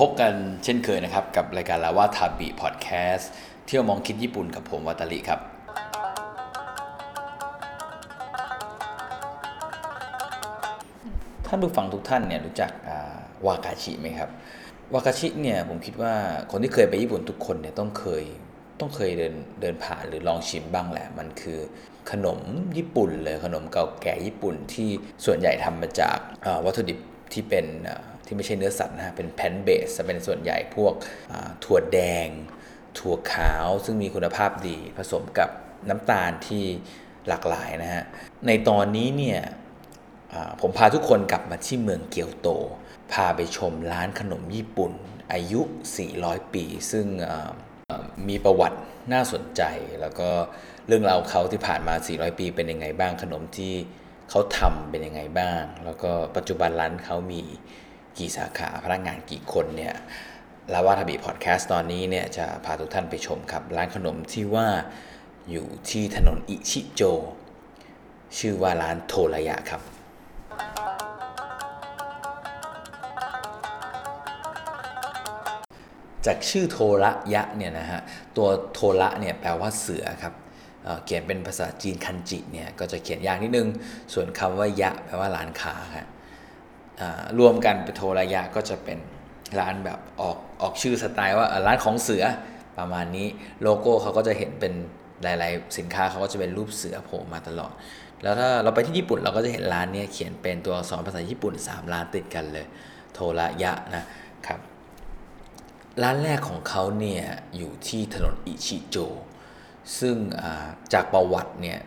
พบกันเช่นเคยนะครับ กับรายการลาวาทาบิพอดแคสต์เที่ยวมองคิดญี่ปุ่นกับผมวัตาลิครับท่านผู้ฟังทุกท่านเนี่ยรู้จักวากาชิไหมครับวากาชิเนี่ยผมคิดว่าคนที่เคยไปญี่ปุ่นทุกคนเนี่ยต้องเคยต้องเคยเดินเดินผ่านหรือลองชิมบ้างแหละ มันคือขนมญี่ปุ่นเลยขนมเก่าแก่ญี่ปุ่นที่ส่วนใหญ่ทำมาจากวัตถุดิบที่เป็น ที่ไม่ใช่เนื้อสัตว์นะฮะเป็นแพนเบสเป็นส่วนใหญ่พวกถั่วแดง ถั่วขาวซึ่งมีคุณภาพดีผสมกับน้ำตาลที่หลากหลายนะฮะในตอนนี้เนี่ยผมพาทุกคนกลับมาที่เมืองเกียวโต พาไปชมร้านขนมญี่ปุ่น อายุ 400 ปี ซึ่งมีประวัติน่าสนใจ แล้วก็เรื่องราวเขาที่ผ่านมา 400 ปีเป็นยังไงบ้างขนมที่เขาทำเป็นยังไงบ้าง แล้วก็ปัจจุบันร้านเขามี กี่สาขาพนักงานกี่คนเนี่ยลาวาทบีพอดแคสต์ตอนนี้เนี่ยจะพาทุกท่านไปชมครับ ร้านขนมที่ว่าอยู่ที่ถนนอิชิโจ ชื่อว่าร้านโทระยะครับจากชื่อโทระยะเนี่ยนะฮะ ตัวโทระเนี่ยแปลว่าเสือครับเขียนเป็นภาษาจีนคันจิเนี่ยก็จะเขียนยากนิดนึง ส่วนคำว่ายะแปลว่าร้านค้าครับ รวมกันเป็นโทระยะก็จะเป็นร้านแบบออกออกชื่อสไตล์ว่าร้านของเสือประมาณนี้โลโก้เขาก็จะเห็นเป็นหลายๆ สินค้าเขาก็จะเป็นรูปเสือโผล่มาตลอด แล้วถ้าเราไปที่ญี่ปุ่นเราก็จะเห็นร้านนี้เขียนเป็นตัวอักษรภาษาญี่ปุ่น 3 ร้านติดกันเลย โทระยะนะครับ ร้านแรกของเขาเนี่ยอยู่ที่ถนนอิชิโจ ซึ่งจากประวัติเนี่ย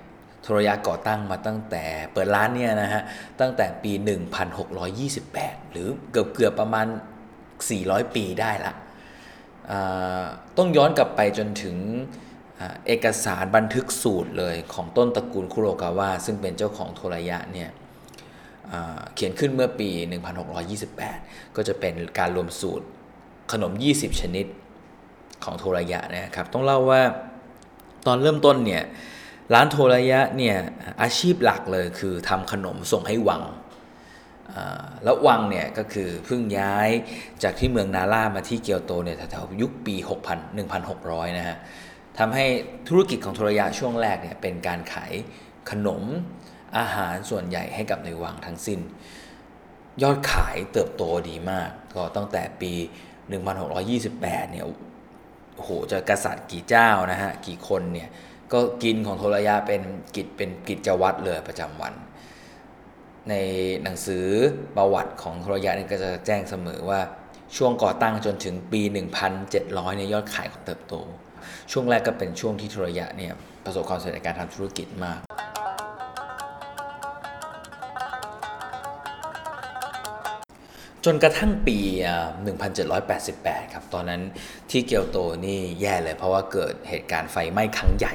โทรยะก่อตั้งมาตั้งแต่เปิดร้านเนี่ยนะฮะ ตั้งแต่ปี 1628 หรือเกือบเกือบประมาณ 400 ปีได้ละ ต้องย้อนกลับไปจนถึงเอกสารบันทึกสูตรเลยของต้นตระกูลคุโรกาวะซึ่งเป็นเจ้าของโทรยะเนี่ยเขียนขึ้นเมื่อปี 1628 ก็จะเป็นการรวมสูตรขนม 20 ชนิดของโทรยะนะครับ ต้องเล่าว่าตอนเริ่มต้นเนี่ย ร้านโทรยะเนี่ยอาชีพหลักเลยคือทำขนมส่งให้วังแล้ววังเนี่ยก็คือเพิ่งย้ายจากที่เมืองนาร่ามาที่เกียวโตเนี่ยแถวๆยุคปี 6,000 1,600 นะฮะทำให้ธุรกิจของโทรยะช่วงแรกเนี่ยเป็นการขายขนมอาหารส่วนใหญ่ให้กับในวังทั้งสิ้น ยอดขายเติบโตดีมาก ก็ตั้งแต่ปี 1628 เนี่ยโหจะกษัตริย์กี่เจ้านะฮะ กี่คนเนี่ย ก็กินของโทรยาเป็นกิจเป็นกิจวัตรเลยประจำวัน ในหนังสือประวัติของโทรยาเนี่ยก็จะแจ้งเสมอว่าช่วงก่อตั้งจนถึงปี 1700เนี่ยยอดขายเติบโต ช่วงแรกก็เป็นช่วงที่โทรยะเนี่ยประสบความสำเร็จในการทำธุรกิจมากจนกระทั่งปี 1788 ครับ ตอนนั้นที่เกียวโตนี่แย่เลยเพราะว่าเกิดเหตุการณ์ไฟไหม้ครั้งใหญ่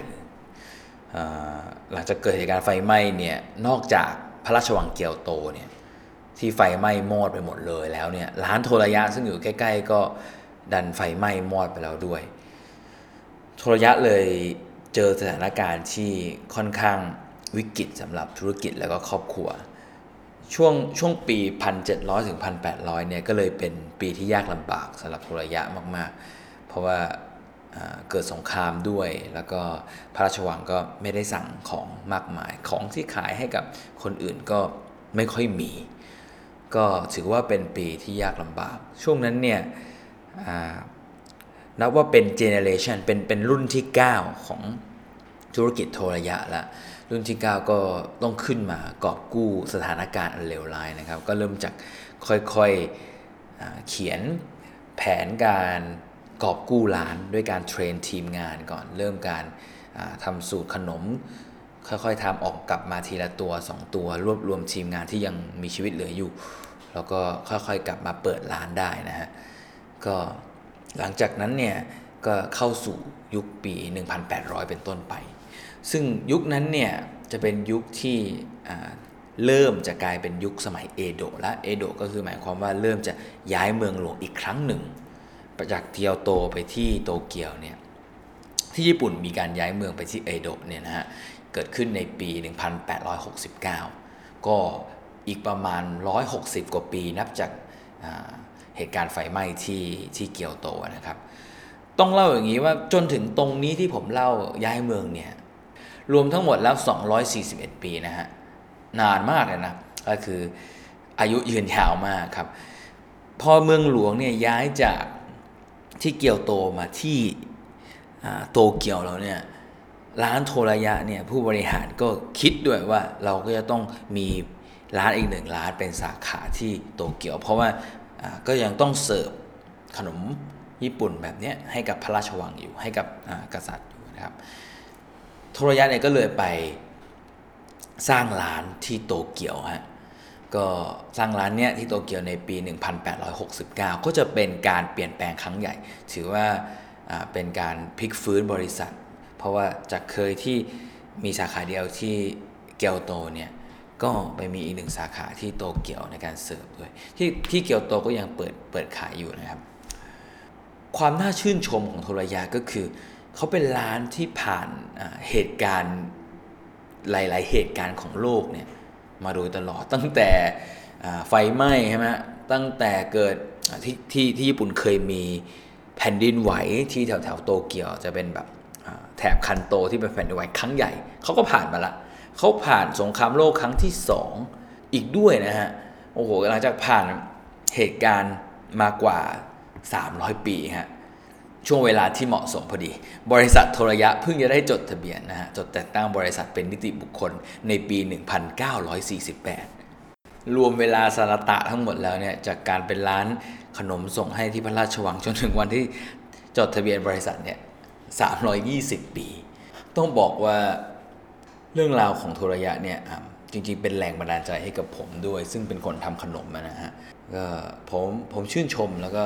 หลังจากเกิดเหตุการณ์ไฟไหม้เนี่ยนอกจากพระราชวังเกียวโตเนี่ยที่ไฟไหม้มอดไปหมดเลยแล้วเนี่ยร้านโทรยะซึ่งอยู่ใกล้ ๆ ก็ดันไฟไหม้มอดไปแล้วด้วย โทรยะเลยเจอสถานการณ์ที่ค่อนข้างวิกฤตสำหรับธุรกิจแล้วก็ครอบครัว ช่วงช่วงปี 1,700 ถึง 1,800 เนี่ยก็เลยเป็นปีที่ยากลำบากสำหรับโทรยะมากๆ เพราะว่า เกิดสงครามด้วย แล้วก็พระราชวังก็ไม่ได้สั่งของมากมาย ของที่ขายให้กับคนอื่นก็ไม่ค่อยมี ก็ถือว่าเป็นปีที่ยากลำบาก ช่วงนั้นเนี่ยนับว่าเป็น generation เป็นเป็นรุ่นที่ 9 ของธุรกิจโทรยะละรุ่นที่ 9 ก็ต้องขึ้นมากอบกู้สถานการณ์อันเลวร้ายนะครับ ก็เริ่มจากค่อยๆเขียนแผนการ กอบกู้ร้านด้วยการ train ทีมงานก่อนเริ่มการทำสูตรขนม ค่อยๆทำออกกลับมาทีละตัว 2 ตัว รวบรวมทีมงานที่ยังมีชีวิตเหลืออยู่ แล้วก็ค่อยๆกลับมาเปิดร้านได้นะฮะก็หลังจากนั้นเนี่ยก็เข้าสู่ยุคปี 1800 เป็นต้นไป ซึ่งยุคนั้นเนี่ยจะเป็นยุคที่เริ่มจะกลายเป็นยุคสมัยเอโดะและเอโดะก็คือหมายความว่าเริ่มจะย้ายเมืองหลวงอีกครั้งหนึ่ง จากเกียวโตไปที่โตเกียวเนี่ยที่ญี่ปุ่นมีการย้ายเมืองไปที่เอโดะเนี่ยนะฮะเกิดขึ้นในปี 1869 ก็อีกประมาณ 160 กว่าปีนับจากเหตุการณ์ไฟไหม้ที่ที่เกียวโตนะครับ ต้องเล่าอย่างนี้ว่าจนถึงตรงนี้ที่ผมเล่าย้ายเมืองเนี่ยรวมทั้งหมดแล้ว 241 ปีนะฮะนานมากเลยนะก็คืออายุยืนยาวมากครับ พอเมืองหลวงเนี่ยย้ายจาก ที่เกียวโตมาที่โตเกียวแล้วเนี่ยร้านโทรยะเนี่ยผู้บริหารก็คิดด้วยว่าเราก็จะต้องมีร้านอีกหนึ่งร้านเป็นสาขาที่โตเกียว เพราะว่าก็ยังต้องเสิร์ฟขนมญี่ปุ่นแบบนี้ให้กับพระราชวังอยู่ให้กับกษัตริย์อยู่นะครับโทรยะเนี่ยก็เลยไปสร้างร้านที่โตเกียวฮะ ก็สร้างร้านเนี้ยที่โตเกียวในปี 1869 ก็จะเป็นการเปลี่ยนแปลงครั้งใหญ่ ถือว่าเป็นการพลิกฟื้นบริษัท เพราะว่าจากเคยที่มีสาขาเดียวที่เกียวโตเนี่ยก็ไปมีอีกหนึ่งสาขาที่โตเกียวในการเสิร์ฟด้วยที่ที่เกียวโตก็ยังเปิดเปิดขายอยู่นะครับ ความน่าชื่นชมของโทรยาก็คือ เขาเป็นร้านที่ผ่านเหตุการณ์หลาย ๆ เหตุการณ์ของโลกเนี่ย มาโดยตลอดตั้งแต่ไฟไหม้ใช่ไหมตั้งแต่เกิดที่ที่ที่ญี่ปุ่นเคยมีแผ่นดินไหวที่แถวแถวโตเกียวจะเป็นแบบแถบคันโตที่เป็นแผ่นดินไหวครั้งใหญ่เขาก็ผ่านมาละเขาผ่านสงครามโลกครั้งที่สองอีกด้วยนะฮะโอ้โหหลังจากผ่านเหตุการณ์มากว่า 300 ปีฮะ ช่วงเวลาที่เหมาะสมพอดี บริษัทโทรยะเพิ่งจะได้จดทะเบียนนะฮะ จดแต่งตั้งบริษัทเป็นนิติบุคคลในปี 1948 รวมเวลาสารตะทั้งหมดแล้วเนี่ย จากการเป็นร้านขนมส่งให้ที่พระราชวังจนถึงวันที่จดทะเบียนบริษัทเนี่ย 320 ปี ต้องบอกว่าเรื่องราวของโทรยะเนี่ยจริงๆ เป็นแรงบันดาลใจให้กับผมด้วย ซึ่งเป็นคนทำขนมนะฮะก็ผมผมชื่นชมแล้วก็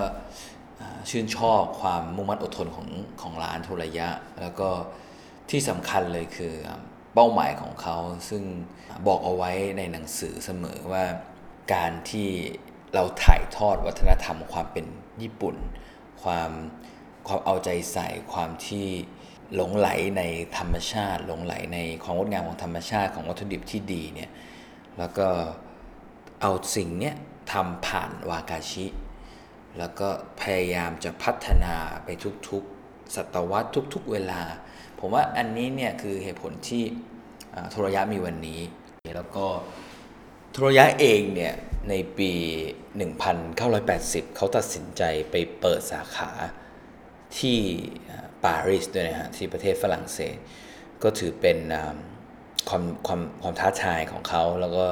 ชื่นชอบความมุ่งมั่นอดทนของของร้านโทระยะ แล้วก็ที่สำคัญเลยคือเป้าหมายของเขาซึ่งบอกเอาไว้ในหนังสือเสมอว่าการที่เราถ่ายทอดวัฒนธรรมความเป็นญี่ปุ่น ความความเอาใจใส่ความที่หลงไหลในธรรมชาติ หลงไหลในความงดงามของธรรมชาติของวัตถุดิบที่ดีเนี่ยแล้วก็เอาสิ่งเนี้ยทำผ่านวากาชิ แล้วก็พยายามจะพัฒนาไปทุกๆ ศตวรรษทุก ๆ เวลา ผมว่าอันนี้เนี่ยคือเหตุผลที่โทรยะมีวันนี้ แล้วก็โทรยะเองเนี่ยในปี 1980 เขาตัดสินใจไปเปิดสาขาที่ปารีสด้วยนะฮะที่ประเทศฝรั่งเศส ก็ถือเป็นความความความท้าทายของเขา แล้วก็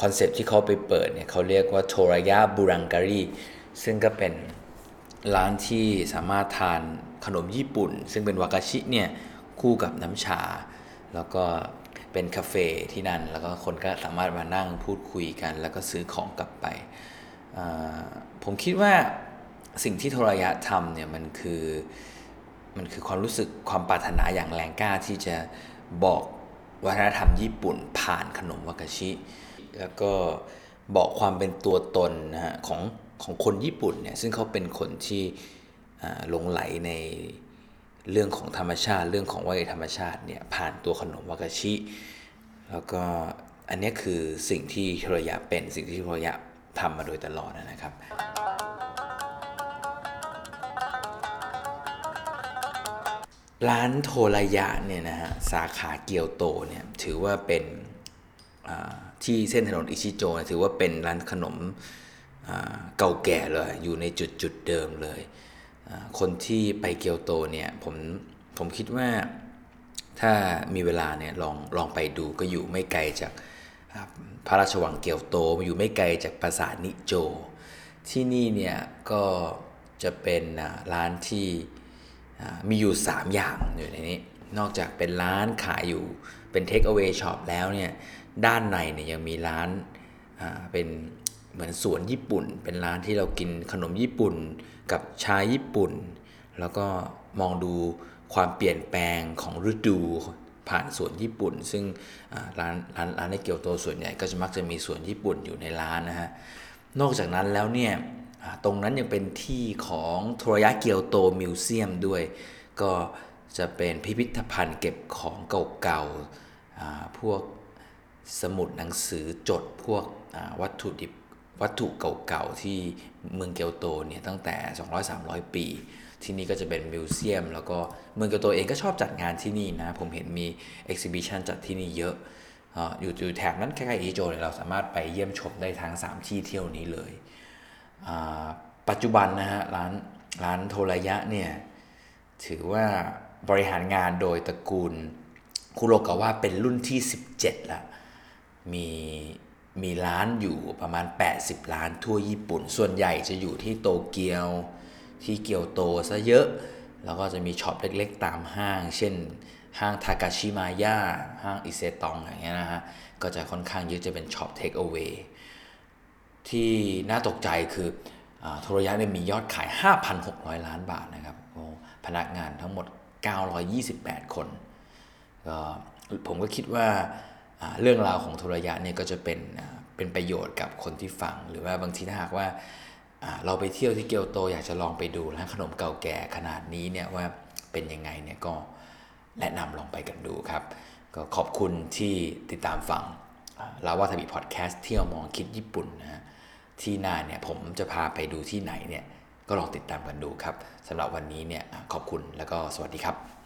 คอนเซปที่เขาไปเปิดเนี่ยเขาเรียกว่าโทรยะบูรังการี ซึ่งก็เป็นร้านที่สามารถทานขนมญี่ปุ่น ซึ่งเป็นวากาชิเนี่ยคู่กับน้ำชา แล้วก็เป็นคาเฟ่ที่นั่น แล้วก็คนก็สามารถมานั่งพูดคุยกัน แล้วก็ซื้อของกลับไป ผมคิดว่าสิ่งที่โทรยะทำเนี่ยมันคือมันคือความรู้สึกความปรารถนาอย่างแรงกล้าที่จะบอกวัฒนธรรมญี่ปุ่นผ่านขนมวากาชิ แล้วก็บอกความเป็นตัวตนนะฮะของ ของคนญี่ปุ่นเนี่ยซึ่งเขาเป็นคนที่หลงไหลในเรื่องของธรรมชาติ เรื่องของวัฒนธรรมชาติเนี่ยผ่านตัวขนมวากาชิ แล้วก็อันนี้คือสิ่งที่โทรยะเป็นสิ่งที่โทรยะทำมาโดยตลอดนะครับร้านโทรยะเนี่ยนะฮะสาขาเกียวโตเนี่ยถือว่าเป็นที่เส้นถนนอิชิโจถือว่าเป็นร้านขนม เก่าแก่เลย อยู่ในจุดจุดเดิมเลย คนที่ไปเกียวโตเนี่ยผมผมคิดว่าถ้ามีเวลาเนี่ยลองลองไปดูก็อยู่ไม่ไกลจากพระราชวังเกียวโตอยู่ไม่ไกลจากปราสาทนิโจ ที่นี่เนี่ยก็จะเป็นร้านที่มีอยู่ 3 อย่างอยู่ในนี้ นอกจากเป็นร้านขายอยู่เป็นเทคเอา a y ช็อปแล้วเนี่ยด้านในเนี่ยยังมีร้านเป็น เหมือนสวนญี่ปุ่น เป็นร้านที่เรากินขนมญี่ปุ่น กับชาญี่ปุ่น แล้วก็มองดูความเปลี่ยนแปลงของฤดูผ่านสวนญี่ปุ่น ซึ่งร้านร้านร้านในเกียวโตส่วนใหญ่ก็จะมักจะมีสวนญี่ปุ่นอยู่ในร้านนะฮะนอกจากนั้นแล้วเนี่ยตรงนั้นยังเป็นที่ของโทรยะเกียวโต museum ด้วย ก็จะเป็นพิพิธภัณฑ์เก็บของเก่าๆพวกสมุดหนังสือจดพวกวัตถุดิบ วัตถุเก่าๆที่เมืองเกียวโตเนี่ยตั้งแต่ 200-300 ปี ที่นี่ก็จะเป็น museum แล้วก็เมืองเกียวโตเองก็ชอบจัดงานที่นี่นะ ผมเห็นมี exhibition จัดที่นี่เยอะอยู่อยู่แถบนั้นใกล้ๆอีโจเนี่ยเราสามารถไปเยี่ยมชมได้ทั้ง 3 ที่เที่ยวนี้เลย ปัจจุบันนะฮะร้านร้านโทรยะเนี่ยถือว่าบริหารงานโดยตระกูลคุโรกาวะเป็นรุ่นที่ 17ละมี มีร้านอยู่ประมาณ 80 ร้านทั่วญี่ปุ่น ส่วนใหญ่จะอยู่ที่โตเกียว ที่เกียวโตซะเยอะ แล้วก็จะมีช็อปเล็กๆ ตามห้าง เช่น ห้างทากาชิมายะห้างอิเซตันอย่างเงี้ยนะฮะ ก็จะค่อนข้างเยอะจะเป็นช็อปเทคเอา a y ที่น่าตกใจคือโทรยะเนี่ยมียอดขาย 5,600 ล้านบาทนะครับ พนักงานทั้งหมด 928 คนก็ผมก็คิดว่า เรื่องราวของโทรยะเนี่ยก็จะเป็นเป็นประโยชน์กับคนที่ฟัง หรือว่าบางทีถ้าหากว่าเราไปเที่ยวที่เกียวโตอยากจะลองไปดูร้านขนมเก่าแก่ขนาดนี้เนี่ยว่าเป็นยังไงเนี่ยก็แนะนำลองไปกันดูครับ ก็ขอบคุณที่ติดตามฟังลาวาทบิพอดแคสต์เที่ยวมองคิดญี่ปุ่นนะฮะที่หน้าเนี่ยผมจะพาไปดูที่ไหนเนี่ยก็ลองติดตามกันดูครับสำหรับวันนี้เนี่ยขอบคุณแล้วก็สวัสดีครับ